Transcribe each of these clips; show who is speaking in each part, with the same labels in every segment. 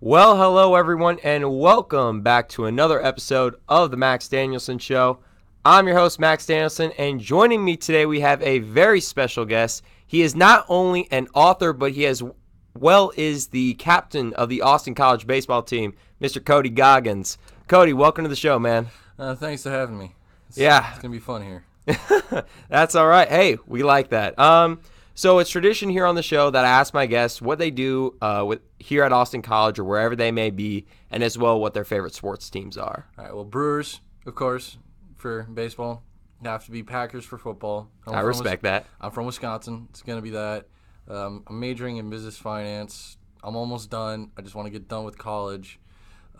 Speaker 1: Well, hello everyone, and welcome back to another episode of the Max Danielson Show. I'm your host, Max Danielson, and joining me today we have a very special guest. He is not only an author, but he as well is the captain of the Austin College baseball team, Mr. Cody Goggins. Cody, welcome to the show, man.
Speaker 2: Uh, thanks for having me. It's,
Speaker 1: Yeah.
Speaker 2: it's gonna be fun here.
Speaker 1: That's all right. Hey, we like that. Um, so it's tradition here on the show that I ask my guests what they do uh, with here at Austin College or wherever they may be, and as well what their favorite sports teams are.
Speaker 2: All right. Well, Brewers, of course, for baseball. Have to be Packers for football. I'm
Speaker 1: I respect
Speaker 2: Wis-
Speaker 1: that.
Speaker 2: I'm from Wisconsin. It's gonna be that. Um, I'm majoring in business finance. I'm almost done. I just want to get done with college.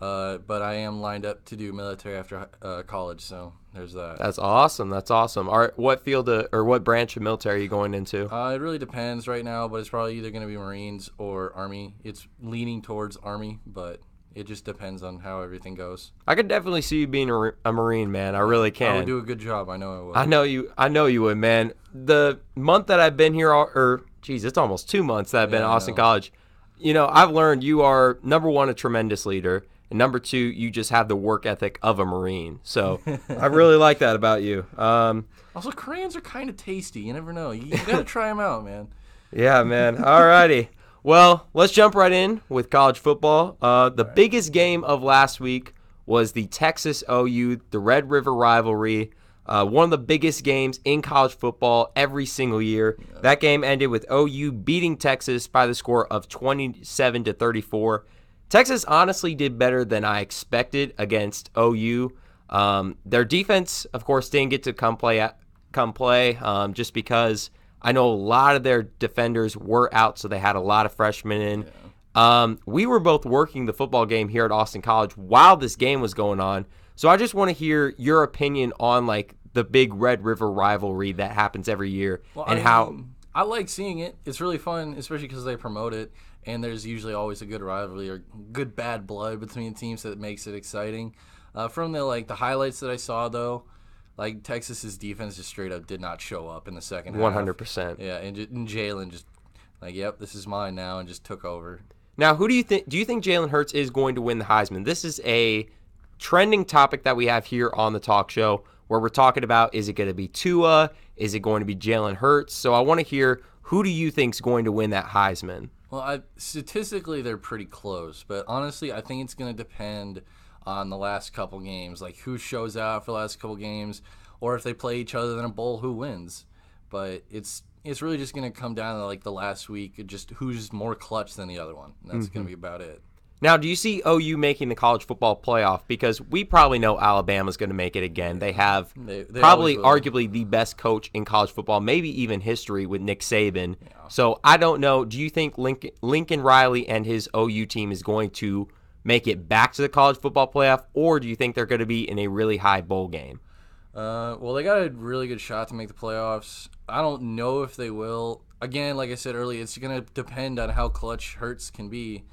Speaker 2: Uh, but I am lined up to do military after uh, college, so there's that.
Speaker 1: That's awesome. That's awesome. All right, what field of, or what branch of military are you going into?
Speaker 2: Uh, it really depends right now, but it's probably either going to be Marines or Army. It's leaning towards Army, but it just depends on how everything goes.
Speaker 1: I could definitely see you being a, a Marine, man. I really can.
Speaker 2: I would do a good job. I know I would.
Speaker 1: I know you. I know you would, man. The month that I've been here, or geez, it's almost two months that I've been
Speaker 2: Yeah,
Speaker 1: at Austin. College. You know, I've learned you are number one, a tremendous leader, and number two, you just have the work ethic of a Marine. So I really like that about you. Um,
Speaker 2: Also, crayons are kind of tasty. You never know. You, you gotta try them out, man.
Speaker 1: Yeah, man. Alrighty. Well, let's jump right in with college football. Uh, the biggest game of last week was the Texas OU, the Red River rivalry. Uh, one of the biggest games in college football every single year. That game ended with OU beating Texas by the score of 27 to 34. Texas honestly did better than I expected against OU. Um, their defense, of course, didn't get to come play come play um, just because I know a lot of their defenders were out, so they had a lot of freshmen in. Um, we were both working the football game here at Austin College while this game was going on, so I just want to hear your opinion on like the big Red River rivalry that happens every year
Speaker 2: Well,
Speaker 1: and
Speaker 2: I
Speaker 1: how.
Speaker 2: I like seeing it. It's really fun, especially because they promote it, and there's usually always a good rivalry or good bad blood between teams that makes it exciting. Uh, from the like the highlights that I saw though, like Texas's defense just straight up did not show up in the second half.
Speaker 1: One hundred percent.
Speaker 2: Yeah, and, and Jalen just like, yep, this is mine now, and just took over.
Speaker 1: Now, who do you think? Do you think Jalen Hurts is going to win the Heisman? This is a trending topic that we have here on the talk show, where we're talking about: is it going to be Tua? Is it going to be Jalen Hurts? So I want to hear who do you think is going to win that Heisman?
Speaker 2: Well, I, statistically, they're pretty close, but honestly, I think it's going to depend on the last couple games, like who shows out for the last couple games, or if they play each other in a bowl, who wins. But it's it's really just going to come down to like the last week, just who's more clutch than the other one. And that's going to mm-hmm. be about it.
Speaker 1: Now, do you see OU making the college football playoff? Because we probably know Alabama's going to make it again. They have
Speaker 2: They- they
Speaker 1: probably arguably the best coach in college football, maybe even history with Nick Saban. So I don't know. Do you think Lincoln, Lincoln Riley and his OU team is going to make it back to the college football playoff, or do you think they're going to be in a really high bowl game?
Speaker 2: Uh, well, they got a really good shot to make the playoffs. I don't know if they will. Again, like I said earlier, it's going to depend on how clutch Hurts can be.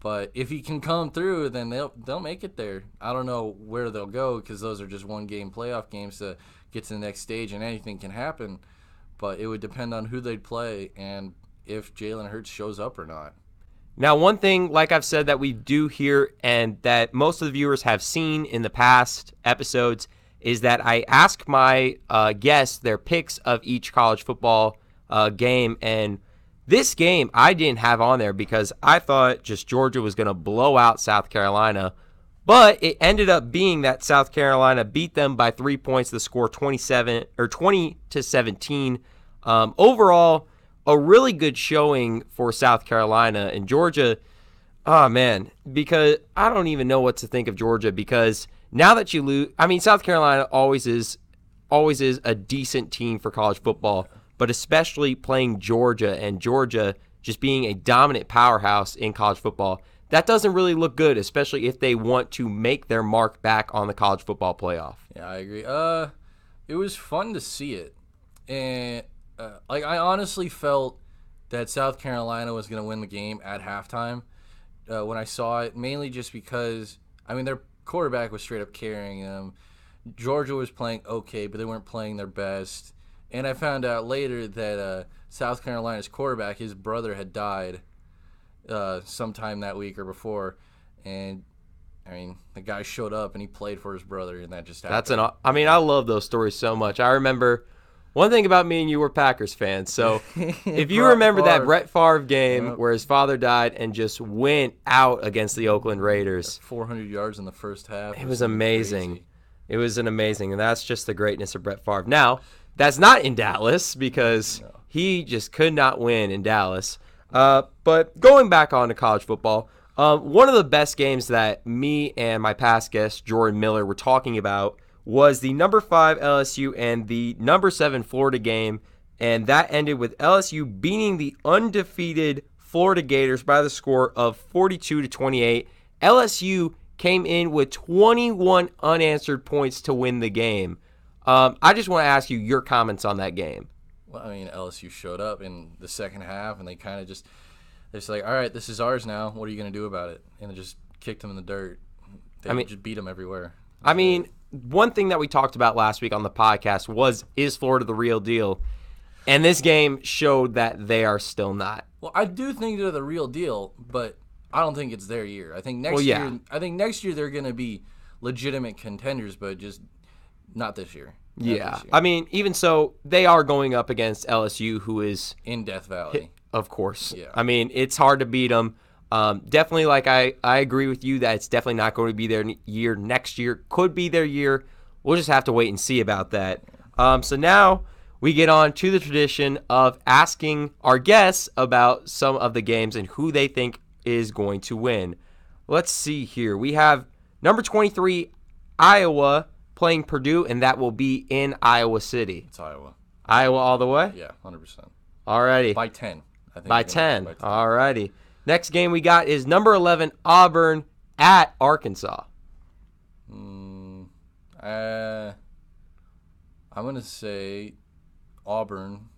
Speaker 2: But if he can come through, then they'll they'll make it there. I don't know where they'll go because those are just one game playoff games to get to the next stage, and anything can happen. But it would depend on who they'd play and if Jalen Hurts shows up or not.
Speaker 1: Now, one thing, like I've said, that we do here and that most of the viewers have seen in the past episodes is that I ask my uh, guests their picks of each college football uh, game. And this game I didn't have on there because I thought just Georgia was going to blow out South Carolina. But it ended up being that South Carolina beat them by three points. The score 27 or 20 to 17. Um, overall, a really good showing for South Carolina and Georgia. Oh man, because I don't even know what to think of Georgia because now that you lose, I mean South Carolina always is always is a decent team for college football, but especially playing Georgia and Georgia just being a dominant powerhouse in college football. That doesn't really look good, especially if they want to make their mark back on the college football playoff.
Speaker 2: Yeah, I agree. Uh, it was fun to see it, and uh, like I honestly felt that South Carolina was going to win the game at halftime uh, when I saw it, mainly just because I mean their quarterback was straight up carrying them. Georgia was playing okay, but they weren't playing their best. And I found out later that uh, South Carolina's quarterback, his brother had died uh, sometime that week or before. and I mean the guy showed up and he played for his brother, and that just happened.
Speaker 1: That's an. I mean, I love those stories so much. I remember one thing about me and you were Packers fans. So if you remember that Brett Favre game
Speaker 2: Yep.
Speaker 1: where his father died and just went out against the Oakland Raiders,
Speaker 2: 400 yards in the first half.
Speaker 1: it was amazing.
Speaker 2: crazy.
Speaker 1: It was an amazing, and that's just the greatness of Brett Favre. Now, that's not in Dallas because he just could not win in Dallas. Uh, but going back on to college football, um, one of the best games that me and my past guest Jordan Miller were talking about was the number five LSU and the number seven Florida game, and that ended with LSU beating the undefeated Florida Gators by the score of 42 to 28. LSU came in with 21 unanswered points to win the game. Um, I just want to ask you your comments on that game.
Speaker 2: Well, I mean, LSU showed up in the second half, and they kind of just they're just like, all right, this is ours now. What are you gonna do about it? And they just kicked them in the dirt. They
Speaker 1: I mean-
Speaker 2: just beat them everywhere.
Speaker 1: I mean, one thing that we talked about last week on the podcast was is Florida the real deal? And this game showed that they are still not.
Speaker 2: Well, I do think they're the real deal, but I don't think it's their year. I think next
Speaker 1: Well, yeah.
Speaker 2: year, I think next year they're gonna be legitimate contenders, but just not this year. Not
Speaker 1: Yeah.
Speaker 2: this year.
Speaker 1: I mean, even so, they are going up against LSU, who is
Speaker 2: in Death Valley.
Speaker 1: Of course.
Speaker 2: Yeah.
Speaker 1: I mean, it's hard to beat them. Um, definitely, like I, I agree with you that it's definitely not going to be their year next year. Could be their year. We'll just have to wait and see about that. Um, so now we get on to the tradition of asking our guests about some of the games and who they think is going to win. Let's see here. We have number 23, Iowa, playing Purdue, and that will be in Iowa City.
Speaker 2: It's Iowa.
Speaker 1: Iowa all the way?
Speaker 2: Yeah, hundred percent.
Speaker 1: Alrighty.
Speaker 2: By ten. I think
Speaker 1: By
Speaker 2: they're
Speaker 1: 10.
Speaker 2: win
Speaker 1: Alrighty. Next game we got is number 11 Auburn at Arkansas.
Speaker 2: Mm, uh, I'm gonna say Auburn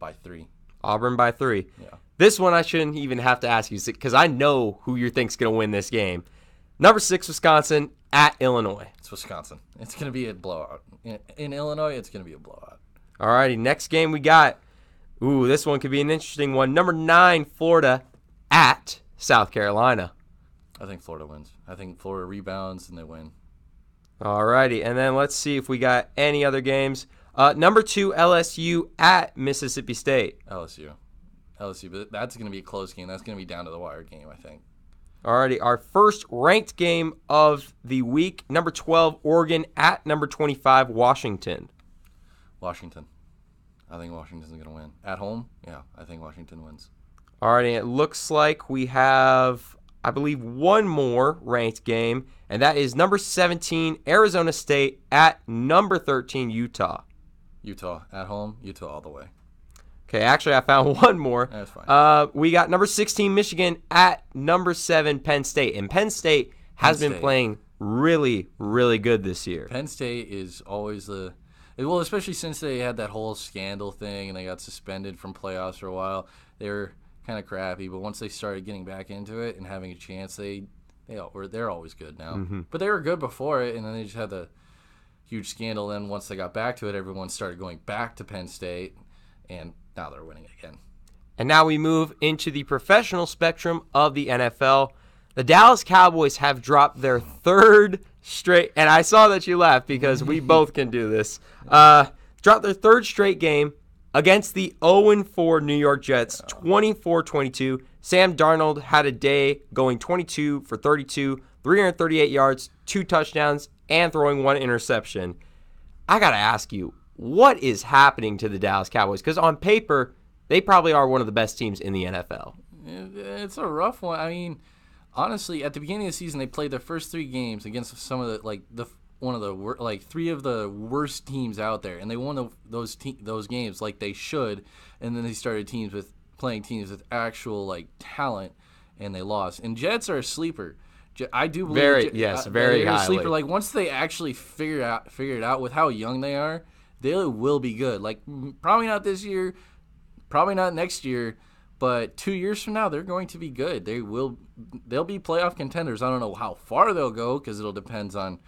Speaker 2: by three.
Speaker 1: Auburn by 3.
Speaker 2: Yeah.
Speaker 1: This one I shouldn't even have to ask you cuz I know who you think's going to win this game. Number 6 Wisconsin at Illinois.
Speaker 2: It's Wisconsin. It's gonna be a blowout. In, in Illinois, it's gonna be a blowout.
Speaker 1: All righty. next game we got. Ooh, this one could be an interesting one. Number 9 Florida at South Carolina.
Speaker 2: I think Florida wins. I think Florida rebounds and they win.
Speaker 1: All righty. and then let's see if we got any other games. Uh, number 2 LSU at Mississippi State.
Speaker 2: LSU. LSU, but that's gonna be a close game. That's gonna be down to the wire game. I think.
Speaker 1: Alrighty, our first ranked game of the week. Number 12, Oregon at number 25, Washington.
Speaker 2: Washington. I think Washington's gonna win at home. Yeah, I think Washington wins.
Speaker 1: Alrighty, it looks like we have, I believe, one more ranked game, and that is number 17, Arizona State at number 13, Utah.
Speaker 2: Utah at home. Utah all the way.
Speaker 1: Okay, actually, I found one more.
Speaker 2: That's fine.
Speaker 1: Uh, we got number 16, Michigan at number 7, Penn State. And Penn State has
Speaker 2: Penn
Speaker 1: been
Speaker 2: State.
Speaker 1: playing really, really good this year.
Speaker 2: Penn State is always the well, especially since they had that whole scandal thing and they got suspended from playoffs for a while. They were kind of crappy, but once they started getting back into it and having a chance, they they were they're always good now.
Speaker 1: Mm-hmm.
Speaker 2: But they were good before it, and then they just had the huge scandal. Then once they got back to it, everyone started going back to Penn State, and now they're winning again.
Speaker 1: And now we move into the professional spectrum of the NFL. The Dallas Cowboys have dropped their third straight, and I saw that you laughed because we both can do this. Uh, dropped their third straight game against the 0 4 New York Jets, 24 22. Sam Darnold had a day going 22 for 32, 338 yards, two touchdowns, and throwing one interception. I got to ask you, what is happening to the Dallas Cowboys? Because on paper, they probably are one of the best teams in the NFL.
Speaker 2: It's a rough one. I mean, honestly, at the beginning of the season, they played their first three games against some of the like the one of the wor- like three of the worst teams out there, and they won the, those te- those games like they should. And then they started teams with playing teams with actual like talent, and they lost. And Jets are a sleeper. Je- I do believe
Speaker 1: Very-
Speaker 2: Je-
Speaker 1: yes,
Speaker 2: uh,
Speaker 1: very highly.
Speaker 2: sleeper. Like once they actually figure out figure it out with how young they are, they will be good. Like probably not this year, probably not next year, but two years from now they're going to be good. They will, they'll be playoff contenders. I don't know how far they'll go because it'll depends on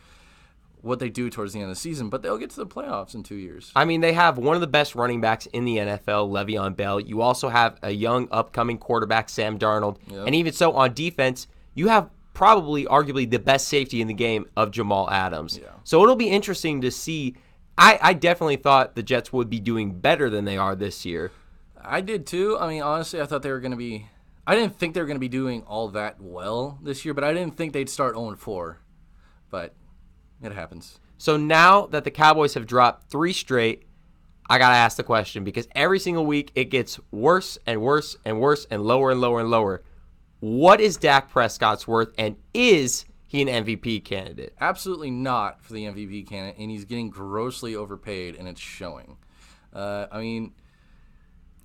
Speaker 2: what they do towards the end of the season, but they'll get to the playoffs in two years.
Speaker 1: I mean, they have one of the best running backs in the NFL, Le'Veon Bell. You also have a young upcoming quarterback, Sam Darnold.
Speaker 2: Yep.
Speaker 1: And even so, on defense, you have probably arguably the best safety in the game of Jamal Adams.
Speaker 2: Yeah.
Speaker 1: So it'll be interesting to see. I, I definitely thought the Jets would be doing better than they are this year.
Speaker 2: I did too. I mean, honestly, I thought they were going to be. I didn't think they were going to be doing all that well this year, but I didn't think they'd start 0 4. But it happens.
Speaker 1: So now that the Cowboys have dropped three straight, I got to ask the question because every single week it gets worse and worse and worse and lower and lower and lower. What is Dak Prescott's worth and is he an MVP candidate?
Speaker 2: Absolutely not for the MVP candidate, and he's getting grossly overpaid, and it's showing. Uh, I mean,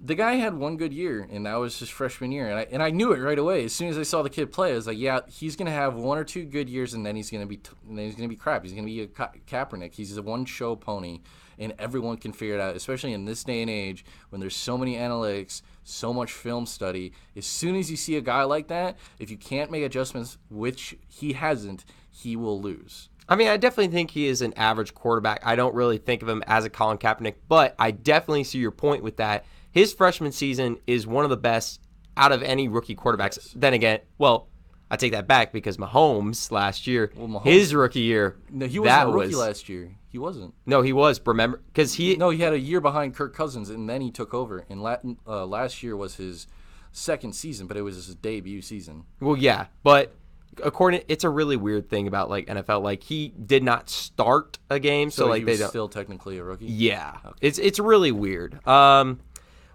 Speaker 2: the guy had one good year, and that was his freshman year, and I and I knew it right away. As soon as I saw the kid play, I was like, yeah, he's gonna have one or two good years, and then he's gonna be t- and then he's gonna be crap. He's gonna be a Ka- Kaepernick. He's a one show pony, and everyone can figure it out. Especially in this day and age, when there's so many analytics, so much film study. As soon as you see a guy like that, if you can't make adjustments, which he hasn't, he will lose.
Speaker 1: I mean, I definitely think he is an average quarterback. I don't really think of him as a Colin Kaepernick, but I definitely see your point with that. His freshman season is one of the best out of any rookie quarterbacks.
Speaker 2: Yes.
Speaker 1: Then again, well, I take that back because Mahomes last year,
Speaker 2: Well, Mahomes-
Speaker 1: his rookie year,
Speaker 2: No, he wasn't a rookie
Speaker 1: was
Speaker 2: last year. He wasn't.
Speaker 1: no, he was. Remember, because he
Speaker 2: No, he had a year behind Kirk Cousins, and then he took over. And Latin, uh, last year was his second season, but it was his debut season.
Speaker 1: Well, yeah, but according, it's a really weird thing about like NFL. Like he did not start a game, so,
Speaker 2: So,
Speaker 1: like
Speaker 2: he
Speaker 1: they don't.
Speaker 2: still technically a rookie.
Speaker 1: Yeah, it's it's really weird. Um,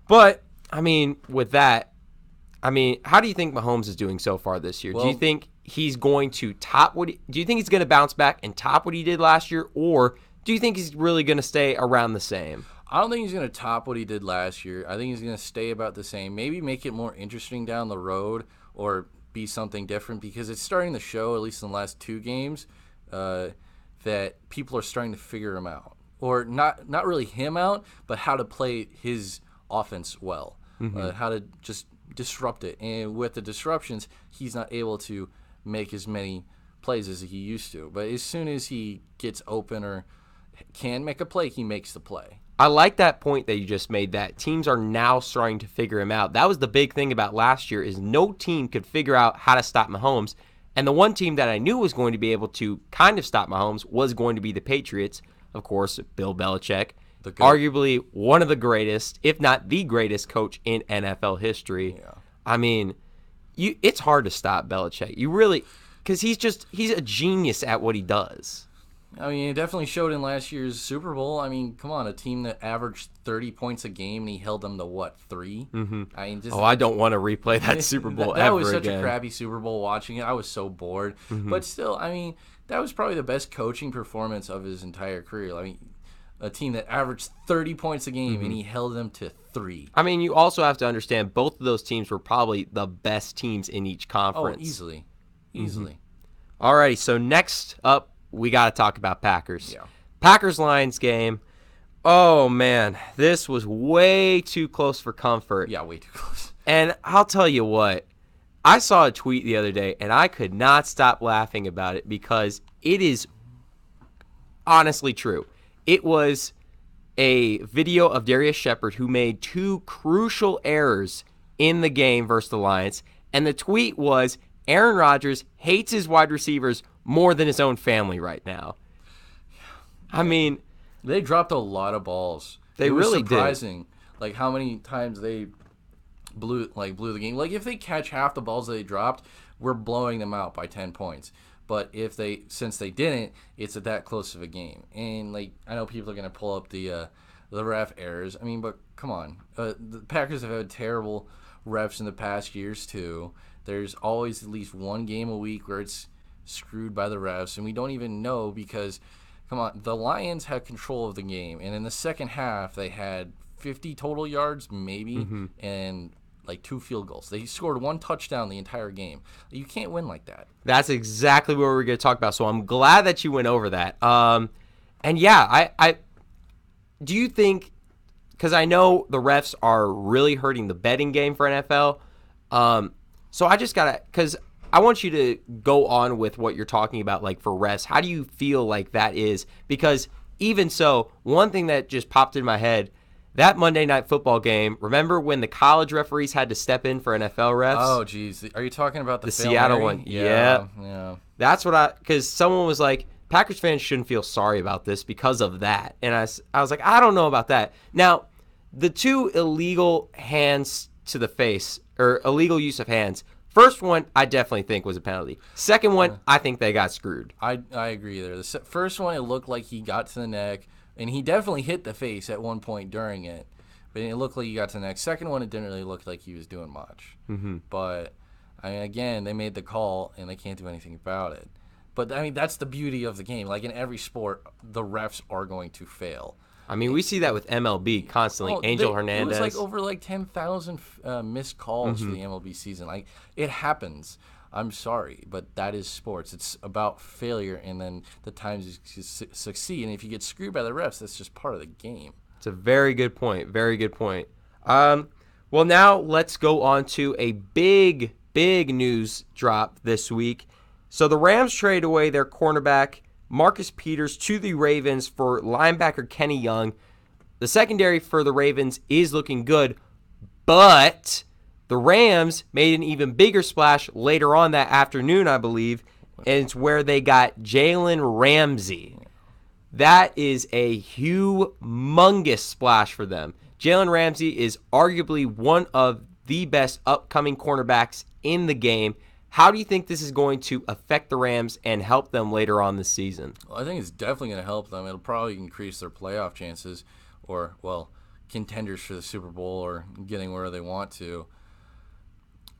Speaker 1: but I mean, with that, I mean, how do you think Mahomes is doing so far this year? do you think he's going to top what? He, do you think he's going to bounce back and top what he did last year, or do you think he's really going to stay around the same?
Speaker 2: I don't think he's going to top what he did last year. I think he's going to stay about the same. Maybe make it more interesting down the road, or be something different because it's starting to show, at least in the last two games, uh, that people are starting to figure him out, or not not really him out, but how to play his offense well, uh, how to just disrupt it. And with the disruptions, he's not able to make as many plays as he used to. But as soon as he gets open or can make a play, he makes the play.
Speaker 1: I like that point that you just made that teams are now starting to figure him out. That was the big thing about last year is no team could figure out how to stop Mahomes. And the one team that I knew was going to be able to kind of stop Mahomes was going to be the Patriots. Of course, Bill Belichick. Arguably one of the greatest, if not the greatest coach in NFL history.
Speaker 2: Yeah.
Speaker 1: I mean, you it's hard to stop Belichick. You really cuz he's just he's a genius at what he does.
Speaker 2: I mean, it definitely showed in last year's Super Bowl. I mean, come on, a team that averaged 30 points a game and he held them to what, 3 Mm-hmm. I mean, just
Speaker 1: Oh, I don't want to replay that Super Bowl
Speaker 2: that, that
Speaker 1: ever
Speaker 2: was such
Speaker 1: again.
Speaker 2: a crappy Super Bowl watching it. I was so bored. But still, I mean, that was probably the best coaching performance of his entire career. I mean, a team that averaged 30 points a game and mm-hmm. he held them to 3.
Speaker 1: I mean, you also have to understand both of those teams were probably the best teams in each conference.
Speaker 2: Oh, easily. Mm-hmm. Easily.
Speaker 1: Alrighty, so next up, we got to talk about Packers.
Speaker 2: Yeah.
Speaker 1: Packers Lions game. Oh man, this was way too close for comfort.
Speaker 2: Yeah, way too close.
Speaker 1: And I'll tell you what, I saw a tweet the other day and I could not stop laughing about it because it is honestly true. It was a video of Darrius Shepherd who made two crucial errors in the game versus the Lions. And the tweet was Aaron Rodgers hates his wide receivers more than his own family right now. I mean,
Speaker 2: They dropped a lot of balls.
Speaker 1: They
Speaker 2: it was
Speaker 1: really did.
Speaker 2: like how many times they blew like blew the game. Like if they catch half the balls they dropped, we're blowing them out by ten points. But if they since they didn't, it's at that close of a game. And like I know people are gonna pull up the uh, the ref errors. I mean, but come on, uh, the Packers have had terrible refs in the past years too. There's always at least one game a week where it's screwed by the refs, and we don't even know because come on, the Lions had control of the game, and in the second half they had 50 total yards, maybe, and like two field goals. They scored one touchdown the entire game. You can't win like that.
Speaker 1: That's exactly what we're going to talk about. So I'm glad that you went over that. Um, and yeah, I, I do you think because I know the refs are really hurting the betting game for NFL. Um, so I just gotta because I want you to go on with what you're talking about, like for refs. How do you feel like that is? Because even so, one thing that just popped in my head that Monday night football game. Remember when the college referees had to step in for NFL refs?
Speaker 2: Oh, geez. Are you talking about the,
Speaker 1: The Seattle
Speaker 2: Mary?
Speaker 1: one.
Speaker 2: Yeah. Yeah.
Speaker 1: That's what I because someone was like, Packers fans shouldn't feel sorry about this because of that, and I, I was like, I don't know about that. Now, the two illegal hands to the face or illegal use of hands. First one, I definitely think was a penalty. Second one, I think they got screwed.
Speaker 2: I, I agree there. The first one, it looked like he got to the neck, and he definitely hit the face at one point during it. But it looked like he got to the next Second one, it didn't really look like he was doing much. Mm-hmm. But, I mean, again, they made the call, and they can't do anything about it. But, I mean, that's the beauty of the game. Like in every sport, the refs are going to fail.
Speaker 1: I mean, we see that with MLB constantly.
Speaker 2: Oh,
Speaker 1: Angel
Speaker 2: they-
Speaker 1: Hernandez.
Speaker 2: It was like over like ten thousand uh, missed calls
Speaker 1: Mm-hmm.
Speaker 2: for the MLB season. Like it happens. I'm sorry, but that is sports. It's about failure and then the times you su- succeed. And if you get screwed by the refs, that's just part of the game.
Speaker 1: It's a very good point. Very good point. Um, well, now let's go on to a big, big news drop this week. So the Rams trade away their cornerback Marcus Peters to the Ravens for linebacker Kenny Young. The secondary for the Ravens is looking good, but the Rams made an even bigger splash later on that afternoon, I believe, and it's where they got Jalen Ramsey. That is a humongous splash for them. Jalen Ramsey is arguably one of the best upcoming cornerbacks in the game. How do you think this is going to affect the Rams and help them later on this season?
Speaker 2: Well, I think it's definitely going to help them. It'll probably increase their playoff chances, or well, contenders for the Super Bowl or getting where they want to.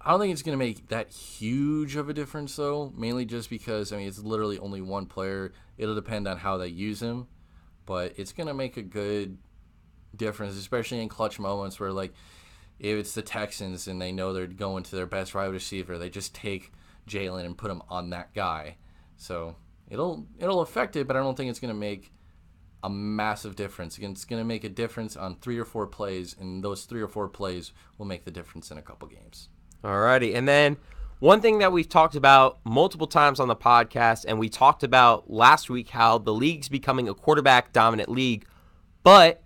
Speaker 2: I don't think it's going to make that huge of a difference, though. Mainly just because I mean it's literally only one player. It'll depend on how they use him, but it's going to make a good difference, especially in clutch moments where like if it's the Texans and they know they're going to their best wide receiver, they just take Jalen and put him on that guy. So it'll it'll affect it, but I don't think it's going to make a massive difference. It's going to make a difference on three or four plays, and those three or four plays will make the difference in a couple games.
Speaker 1: Alrighty. And then one thing that we've talked about multiple times on the podcast, and we talked about last week how the league's becoming a quarterback dominant league, but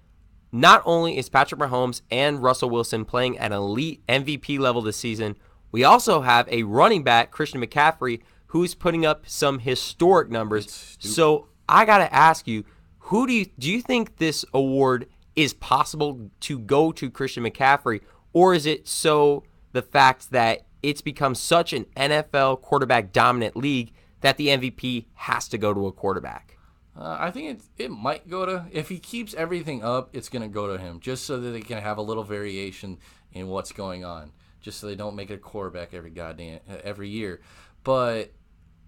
Speaker 1: not only is Patrick Mahomes and Russell Wilson playing at an elite MVP level this season, we also have a running back, Christian McCaffrey, who's putting up some historic numbers. So I gotta ask you, who do you do you think this award is possible to go to Christian McCaffrey, or is it so the fact that it's become such an NFL quarterback dominant league that the MVP has to go to a quarterback?
Speaker 2: Uh, I think it it might go to if he keeps everything up, it's gonna go to him just so that they can have a little variation in what's going on, just so they don't make it a quarterback every goddamn every year. But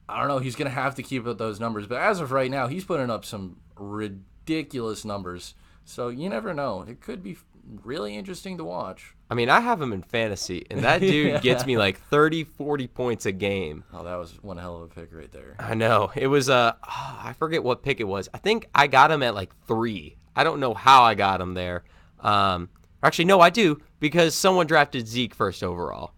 Speaker 2: I don't know. He's gonna have to keep up those numbers. But as of right now, he's putting up some ridiculous numbers. So you never know. It could be really interesting to watch.
Speaker 1: I mean, I have him in fantasy, and that dude gets me like 30, 40 points a game.
Speaker 2: Oh, that was one hell of a pick right there.
Speaker 1: I know. It was uh, I forget what pick it was. I think I got him at like three. I don't know how I got him there. Um, actually, no, I do because someone drafted Zeke first overall.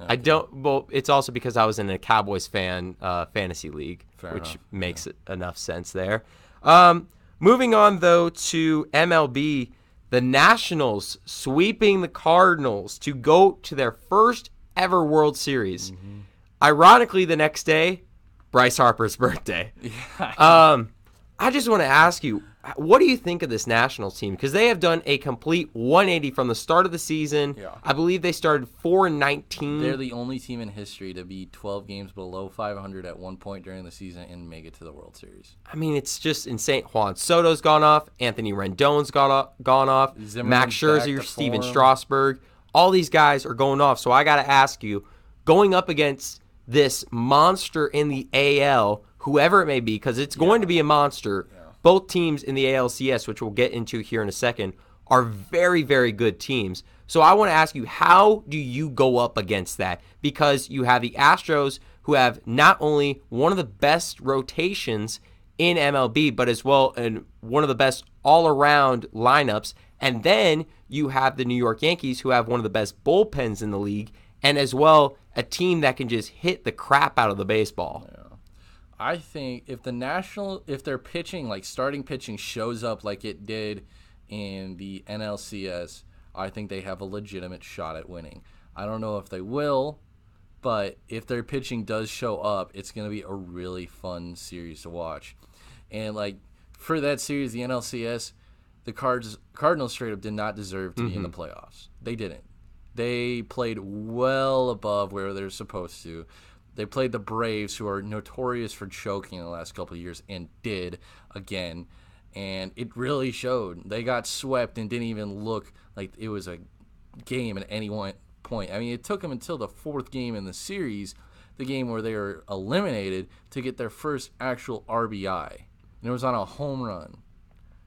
Speaker 1: I don't. Well, it's also because I was in a Cowboys fan uh, fantasy league,
Speaker 2: Fair
Speaker 1: which
Speaker 2: enough.
Speaker 1: makes enough sense there. Um, moving on though to MLB, the Nationals sweeping the Cardinals to go to their first ever World Series.
Speaker 2: Mm-hmm.
Speaker 1: Ironically, the next day, Bryce Harper's birthday. Yeah. Um, I just want to ask you, what do you think of this Nationals team? Because they have done a complete 180 from the start of the season.
Speaker 2: Yeah.
Speaker 1: I believe they started four and 19.
Speaker 2: They're the only team in history to be 12 games below 500 at one point during the season and make it to the World Series.
Speaker 1: I mean, it's just insane. Juan Soto's gone off. Anthony Rendon's gone off. Gone off.
Speaker 2: Zimmerman's
Speaker 1: Max Scherzer,
Speaker 2: Stephen.
Speaker 1: Strasburg. All these guys are going off. So I got to ask you, going up against this monster in the AL, whoever it may be, because it's going to be a monster. Both teams in the ALCS, which we'll get into here in a second, are very, very good teams. So I want to ask you, how do you go up against that? Because you have the Astros, who have not only one of the best rotations in MLB, but as well and one of the best all-around lineups. And then you have the New York Yankees, who have one of the best bullpens in the league, and as well a team that can just hit the crap out of the baseball.
Speaker 2: I think if the national, if their pitching, like starting pitching, shows up like it did in the NLCS, I think they have a legitimate shot at winning. I don't know if they will, but if their pitching does show up, it's going to be a really fun series to watch. And like for that series, the NLCS, the Cards Cardinals straight up did not deserve to be in the mm-hmm. playoffs. They didn't. They played well above where they're supposed to. They played the Braves, who are notorious for choking in the last couple of years, and did again. And it really showed. They got swept and didn't even look like it was a game at any one point. I mean, it took them until the fourth game in the series, the game where they were eliminated, to get their first actual RBI. And it was on a home run.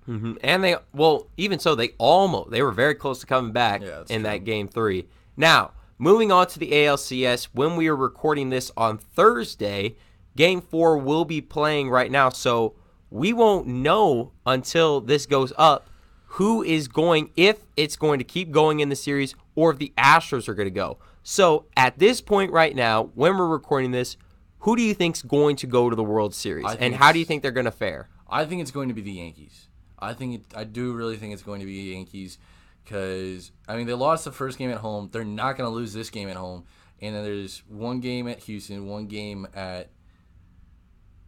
Speaker 1: hmm And they, well, even so, they almost, they were very close to coming back
Speaker 2: Yeah,
Speaker 1: in
Speaker 2: true.
Speaker 1: that game three. Now, moving on to the ALCS, when we are recording this on Thursday, game four will be playing right now. So we won't know until this goes up who is going, if it's going to keep going in the series or if the Astros are going to go. So at this point right now, when we're recording this, who do you think's going to go to the World Series? And how do you think they're going to fare?
Speaker 2: I think it's going to be the Yankees. I think it, I do really think it's going to be the Yankees because I mean they lost the first game at home. They're not going to lose this game at home. And then there's one game at Houston, one game at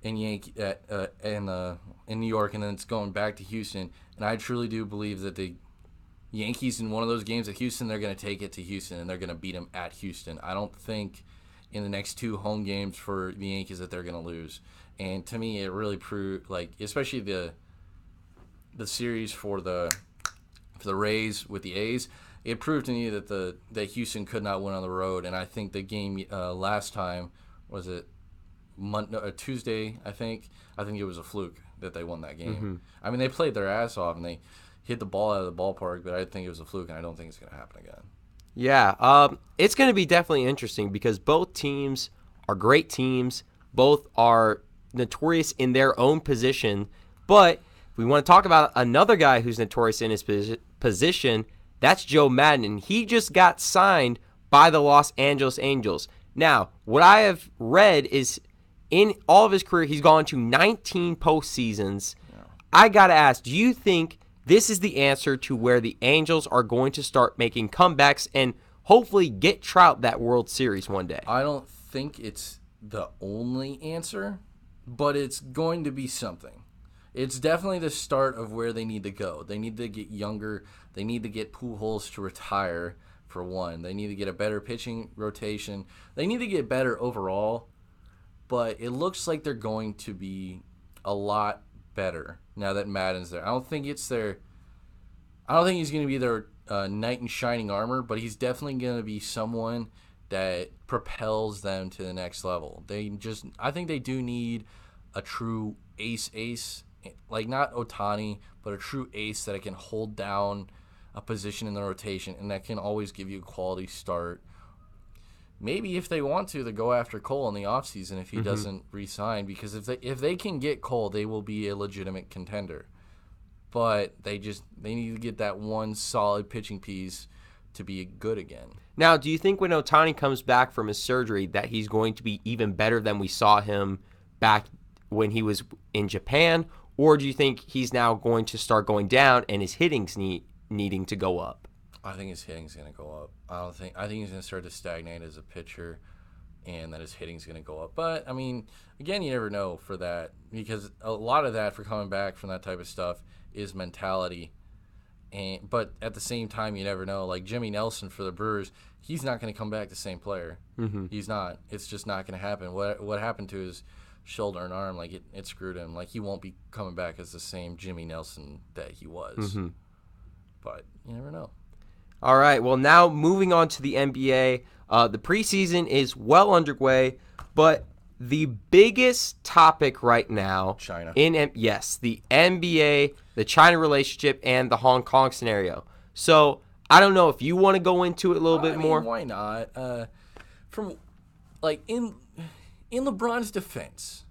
Speaker 2: in Yankee at uh, in uh, in New York, and then it's going back to Houston. And I truly do believe that the Yankees in one of those games at Houston, they're going to take it to Houston and they're going to beat them at Houston. I don't think in the next two home games for the Yankees that they're going to lose. And to me, it really proved like, especially the the series for the for the Rays with the A's. It proved to me that the that Houston could not win on the road, and I think the game uh, last time was it Monday, uh, Tuesday. I think I think it was a fluke that they won that game. I mean, they played their ass off and they hit the ball out of the ballpark, but I think it was a fluke, and I don't think it's going to happen again.
Speaker 1: Yeah, um, it's going to be definitely interesting because both teams are great teams. Both are notorious in their own position. But we want to talk about another guy who's notorious in his position, that's Joe Maddon. And he just got signed by the Los Angeles Angels. Now, what I have read is in all of his career, he's gone to 19 postseasons. I got to ask, do you think this is the answer to where the Angels are going to start making comebacks and hopefully get Trout that World Series one day?
Speaker 2: I don't think it's the only answer, but it's going to be something. It's definitely the start of where they need to go. They need to get younger. They need to get Pujols to retire for one. They need to get a better pitching rotation. They need to get better overall. But it looks like they're going to be a lot better now that Maddon's there. I don't think it's their. I don't think he's going to be their uh, knight in shining armor, but he's definitely going to be someone that propels them to the next level. They just, I think they do need a true ace ace, like not Ohtani, but a true ace that can hold down a position in the rotation and that can always give you a quality start. Maybe if they want to, they go after Cole in the offseason if he mm-hmm. doesn't resign because if they if they can get Cole, they will be a legitimate contender. But they just they need to get that one solid pitching piece to be good again.
Speaker 1: Now, do you think when Ohtani comes back from his surgery that he's going to be even better than we saw him back when he was in Japan? Or do you think he's now going to start going down and his hitting's need, needing to go up?
Speaker 2: I think his hitting's gonna go up. I don't think I think he's gonna start to stagnate as a pitcher, and that his hitting's gonna go up. But I mean, again, you never know for that because a lot of that for coming back from that type of stuff is mentality. And but at the same time, you never know. Like Jimmy Nelson for the Brewers, he's not gonna come back the same player. Mm-hmm. He's not. It's just not gonna happen. What what happened to his shoulder and arm? Like it, it screwed him. Like he won't be coming back as the same Jimmy Nelson that he was. But you never know.
Speaker 1: All right. Well, now moving on to the NBA. Uh, the preseason is well underway, but the biggest topic right now
Speaker 2: China.
Speaker 1: in M- yes, the NBA, the China relationship, and the Hong Kong scenario. So I don't know if you want to go into it a little
Speaker 2: I
Speaker 1: bit
Speaker 2: mean,
Speaker 1: more.
Speaker 2: Why not? Uh, from like in in LeBron's defense,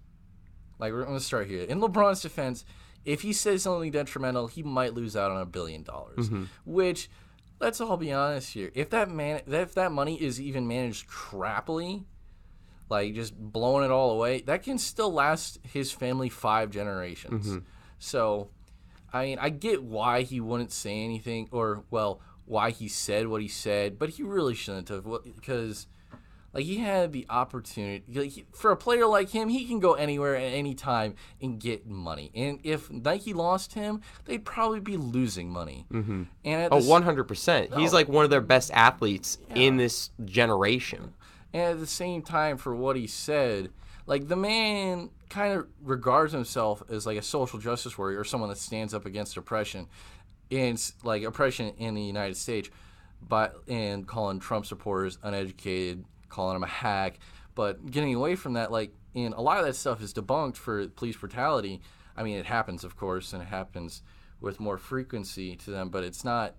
Speaker 2: like we're gonna start here. In LeBron's defense, if he says something detrimental, he might lose out on a billion dollars.
Speaker 1: Mm-hmm.
Speaker 2: Which, let's all be honest here. If that man, if that money is even managed crappily, like just blowing it all away, that can still last his family five generations.
Speaker 1: Mm-hmm.
Speaker 2: So. I mean, I get why he wouldn't say anything, or well, why he said what he said, but he really shouldn't have, because like he had the opportunity like, he, for a player like him, he can go anywhere at any time and get money. And if Nike lost him, they'd probably be losing money. Mm-hmm. And at
Speaker 1: Oh,
Speaker 2: the
Speaker 1: 100%. He's like one of their best athletes in this generation.
Speaker 2: And at the same time, for what he said, like the man kind of regards himself as like a social justice warrior or someone that stands up against oppression, and like oppression in the United States, but and calling Trump supporters uneducated, calling him a hack, but getting away from that, like, and a lot of that stuff is debunked for police brutality. I mean, it happens, of course, and it happens with more frequency to them, but it's not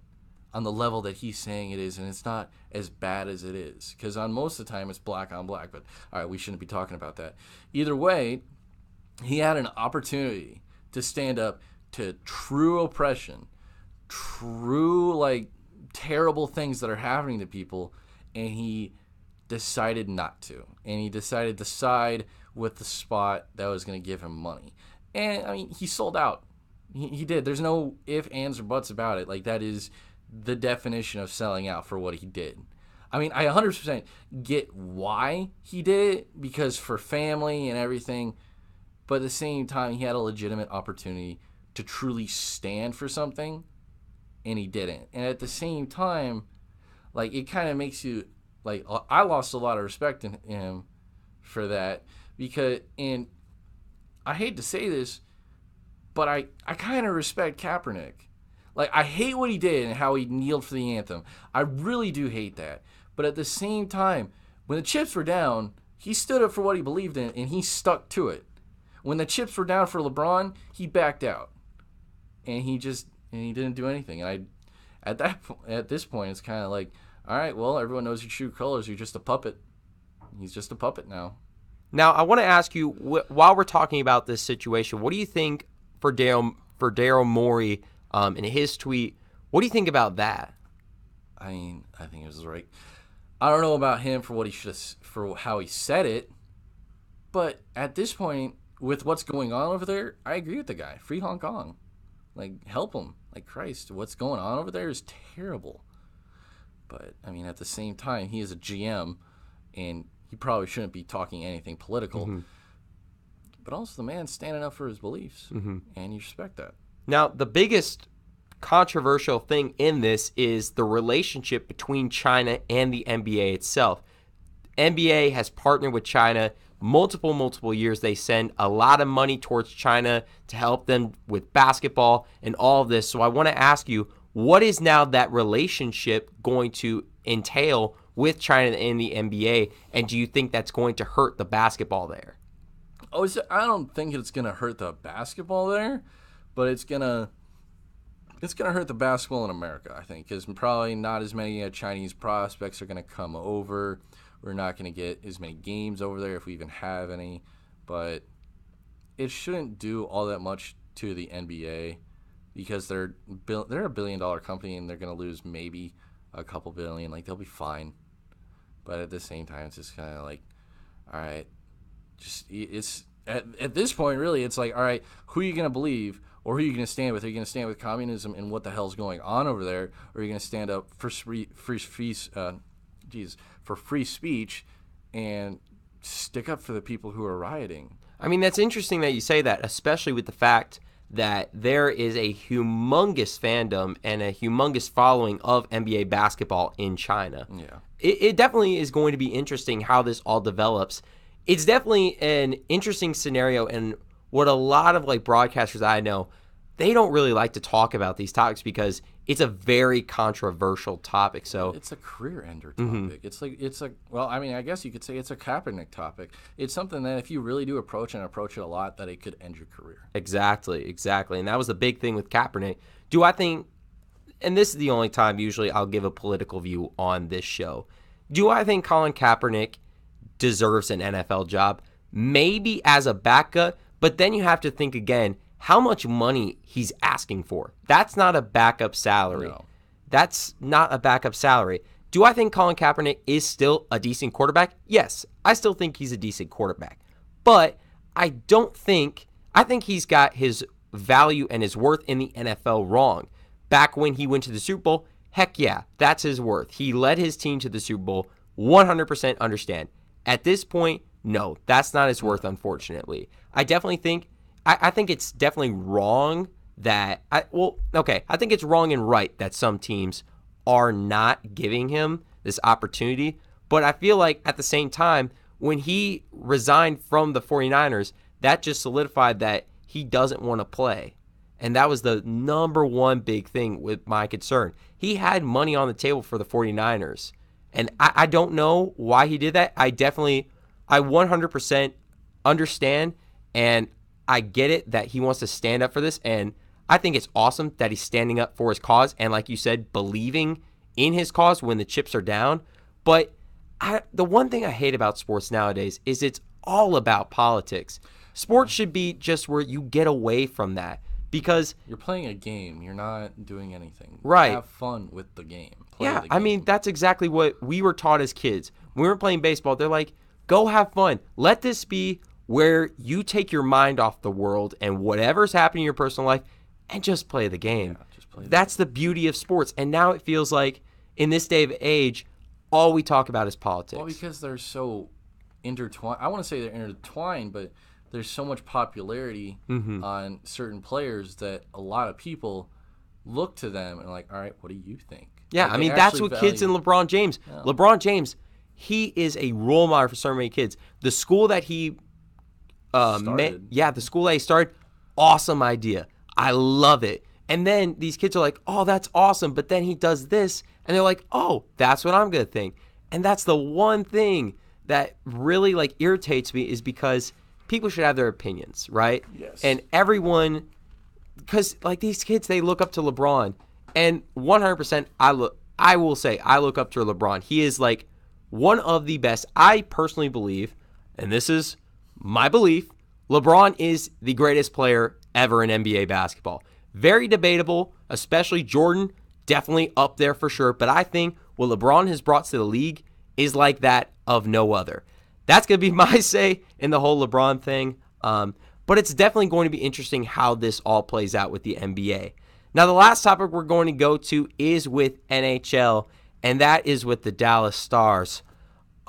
Speaker 2: on the level that he's saying it is, and it's not as bad as it is. Because on most of the time, it's black on black. But all right, we shouldn't be talking about that. Either way, he had an opportunity to stand up to true oppression, true like terrible things that are happening to people, and he decided not to. And he decided to side with the spot that was going to give him money. And I mean, he sold out. He, he did. There's no if, ands, or buts about it. Like that is the definition of selling out for what he did. I mean, I 100% get why he did it because for family and everything, but at the same time, he had a legitimate opportunity to truly stand for something, and he didn't. And at the same time, like it kind of makes you like uh, I lost a lot of respect in him for that because and I hate to say this, but I I kind of respect Kaepernick. Like I hate what he did and how he kneeled for the anthem. I really do hate that. But at the same time, when the chips were down, he stood up for what he believed in and he stuck to it. When the chips were down for LeBron, he backed out. And he just and he didn't do anything. And I at that at this point it's kind of like, all right, well, everyone knows your true colors. You're just a puppet. He's just a puppet now.
Speaker 1: Now, I want to ask you wh- while we're talking about this situation, what do you think for Daryl for Daryl Morey um, in his tweet? What do you think about that?
Speaker 2: I mean, I think it was right. I don't know about him for what he should for how he said it, but at this point, with what's going on over there, I agree with the guy. Free Hong Kong, like help him. Like Christ, what's going on over there is terrible. But I mean, at the same time, he is a GM, and he probably shouldn't be talking anything political. Mm-hmm. But also, the man's standing up for his beliefs, mm-hmm. and you respect that.
Speaker 1: Now, the biggest controversial thing in this is the relationship between China and the NBA itself. NBA has partnered with China multiple multiple years they send a lot of money towards China to help them with basketball and all of this so I want to ask you what is now that relationship going to entail with China and the NBA and do you think that's going to hurt the basketball there
Speaker 2: Oh, I don't think it's gonna hurt the basketball there, but it's gonna it's gonna hurt the basketball in America. I think because probably not as many uh, Chinese prospects are gonna come over. We're not gonna get as many games over there if we even have any. But it shouldn't do all that much to the NBA because they're they're a billion dollar company and they're gonna lose maybe a couple billion. Like they'll be fine. But at the same time, it's just kind of like, all right, just it's at, at this point really it's like all right who are you going to believe or who are you going to stand with are you going to stand with communism and what the hell's going on over there or are you going to stand up for free free, free uh, geez, for free speech and stick up for the people who are rioting
Speaker 1: I mean, that's interesting that you say that, especially with the fact that there is a humongous fandom and a humongous following of NBA basketball in China.
Speaker 2: yeah
Speaker 1: It, it definitely is going to be interesting how this all develops. It's definitely an interesting scenario, and what a lot of like broadcasters I know, they don't really like to talk about these topics because it's a very controversial topic. So
Speaker 2: it's a career ender mm-hmm. topic. It's like it's a well, I mean, I guess you could say it's a Kaepernick topic. It's something that if you really do approach and approach it a lot, that it could end your career.
Speaker 1: Exactly, exactly. And that was the big thing with Kaepernick. Do I think, and this is the only time usually I'll give a political view on this show. Do I think Colin Kaepernick deserves an NFL job? Maybe as a backup, but then you have to think again how much money he's asking for. That's not a backup salary.
Speaker 2: No.
Speaker 1: That's not a backup salary. Do I think Colin Kaepernick is still a decent quarterback? Yes, I still think he's a decent quarterback. But I don't think I think he's got his value and his worth in the NFL wrong. Back when he went to the Super Bowl, heck yeah, that's his worth. He led his team to the Super Bowl. 100% understand. At this point, no, that's not his worth, unfortunately. I definitely think, I, I think it's definitely wrong that, I well, okay, I think it's wrong and right that some teams are not giving him this opportunity. But I feel like at the same time, when he resigned from the 49ers, that just solidified that he doesn't want to play. And that was the number one big thing with my concern. He had money on the table for the 49ers. And I, I don't know why he did that. I definitely, I 100% understand and I get it that he wants to stand up for this. And I think it's awesome that he's standing up for his cause. And like you said, believing in his cause when the chips are down. But I, the one thing I hate about sports nowadays is it's all about politics. Sports should be just where you get away from that because
Speaker 2: You're playing a game. You're not doing anything.
Speaker 1: Right.
Speaker 2: Have fun with the game. Play
Speaker 1: yeah,
Speaker 2: the
Speaker 1: I mean that's exactly what we were taught as kids. When we were playing baseball, they're like, "Go have fun. Let this be where you take your mind off the world and whatever's happening in your personal life and just play the game."
Speaker 2: Yeah, just play
Speaker 1: That's the beauty of sports. And now it feels like in this day of age, all we talk about is politics.
Speaker 2: Well, because they're so intertwined. I want to say they're intertwined, but there's so much popularity
Speaker 1: Mm-hmm.
Speaker 2: on certain players that a lot of people look to them and like, all right, what do you think?
Speaker 1: Yeah,
Speaker 2: Like,
Speaker 1: I mean that's what kids in LeBron James. LeBron James, he is a role model for so many kids. The school that he, uh, yeah, the school he started, awesome idea. I love it. And then these kids are like, "Oh, that's awesome," but then he does this, and they're like, "Oh, that's what I'm gonna think." And that's the one thing that really like irritates me is because people should have their opinions, right?
Speaker 2: Yes.
Speaker 1: And everyone because like these kids they look up to LeBron and 100% I look I will say I look up to LeBron. He is like one of the best. I personally believe and this is my belief, LeBron is the greatest player ever in NBA basketball. Very debatable, especially Jordan definitely up there for sure, but I think what LeBron has brought to the league is like that of no other. That's going to be my say in the whole LeBron thing. Um, but it's definitely going to be interesting how this all plays out with the NBA. Now, the last topic we're going to go to is with NHL, and that is with the Dallas Stars.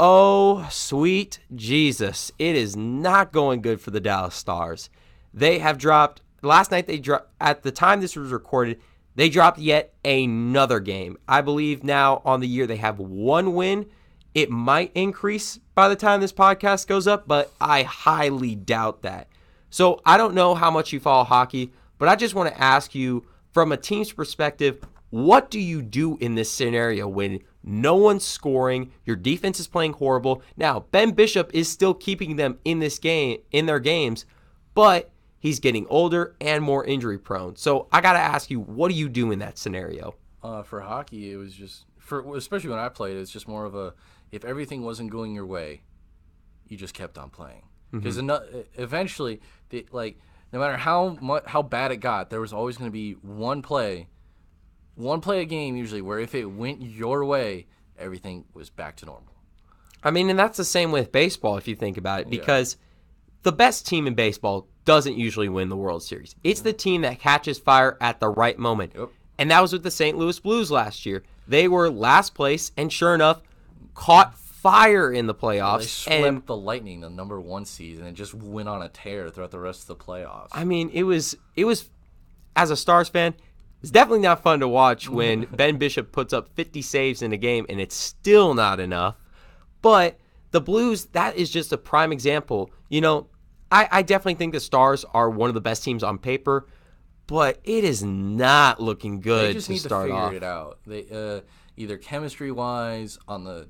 Speaker 1: Oh, sweet Jesus. It is not going good for the Dallas Stars. They have dropped, last night, they dropped, at the time this was recorded, they dropped yet another game. I believe now on the year they have one win. It might increase by the time this podcast goes up, but I highly doubt that. So I don't know how much you follow hockey, but I just want to ask you from a team's perspective, what do you do in this scenario when no one's scoring, your defense is playing horrible? Now, Ben Bishop is still keeping them in this game in their games, but he's getting older and more injury prone. So I got to ask you, what do you do in that scenario?
Speaker 2: Uh, for hockey, it was just for especially when I played. It's just more of a if everything wasn't going your way, you just kept on playing because eventually, the, like no matter how much how bad it got, there was always going to be one play, one play a game usually where if it went your way, everything was back to normal.
Speaker 1: I mean, and that's the same with baseball if you think about it, because the best team in baseball doesn't usually win the World Series. It's the mm-hmm. team that catches fire at the right moment.
Speaker 2: Yep.
Speaker 1: And that was with the St. Louis Blues last year. They were last place and sure enough caught fire in the
Speaker 2: They
Speaker 1: playoffs.
Speaker 2: swept
Speaker 1: and
Speaker 2: the Lightning, the number one seed, and it just went on a tear throughout the rest of the playoffs.
Speaker 1: I mean, it was it was as a Stars fan, it's definitely not fun to watch when Ben Bishop puts up 50 saves in a game and it's still not enough. But the Blues, that is just a prime example. You know, I, I definitely think the Stars are one of the best teams on paper, but it is not looking good they
Speaker 2: just
Speaker 1: to
Speaker 2: need to figure
Speaker 1: off.
Speaker 2: it out. They uh, either chemistry wise, on the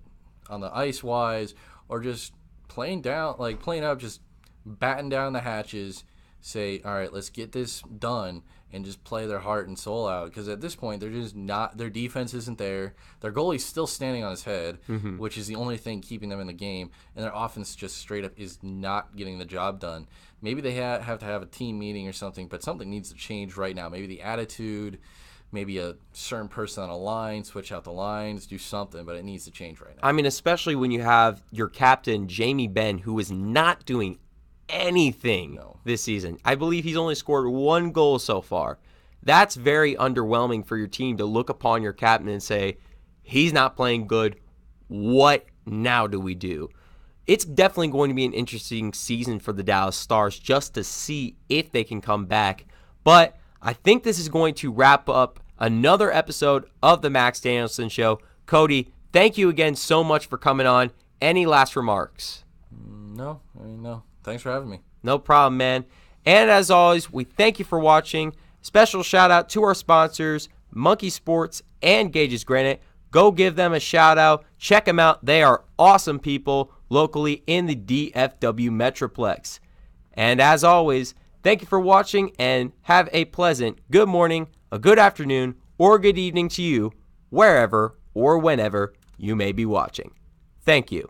Speaker 2: on the ice wise, or just playing down, like playing up, just batten down the hatches. Say, all right, let's get this done, and just play their heart and soul out. Because at this point, they're just not. Their defense isn't there. Their goalie's still standing on his head,
Speaker 1: Mm-hmm.
Speaker 2: which is the only thing keeping them in the game. And their offense just straight up is not getting the job done. Maybe they ha- have to have a team meeting or something, but something needs to change right now. Maybe the attitude, maybe a certain person on a line, switch out the lines, do something, but it needs to change right now.
Speaker 1: I mean, especially when you have your captain, Jamie Benn who is not doing anything
Speaker 2: No.
Speaker 1: this season. I believe he's only scored one goal so far. That's very underwhelming for your team to look upon your captain and say, he's not playing good. What now do we do? It's definitely going to be an interesting season for the Dallas Stars just to see if they can come back. But I think this is going to wrap up another episode of the Max Danielson Show. Cody, thank you again so much for coming on. Any last remarks?
Speaker 2: No, I mean no. Thanks for having me.
Speaker 1: No problem, man. And as always, we thank you for watching. Special shout out to our sponsors, Monkey Sports and Gages Granite. Go give them a shout out. Check them out. They are awesome people locally in the DFW Metroplex. And as always, thank you for watching and have a pleasant good morning, a good afternoon, or good evening to you, wherever or whenever you may be watching. Thank you.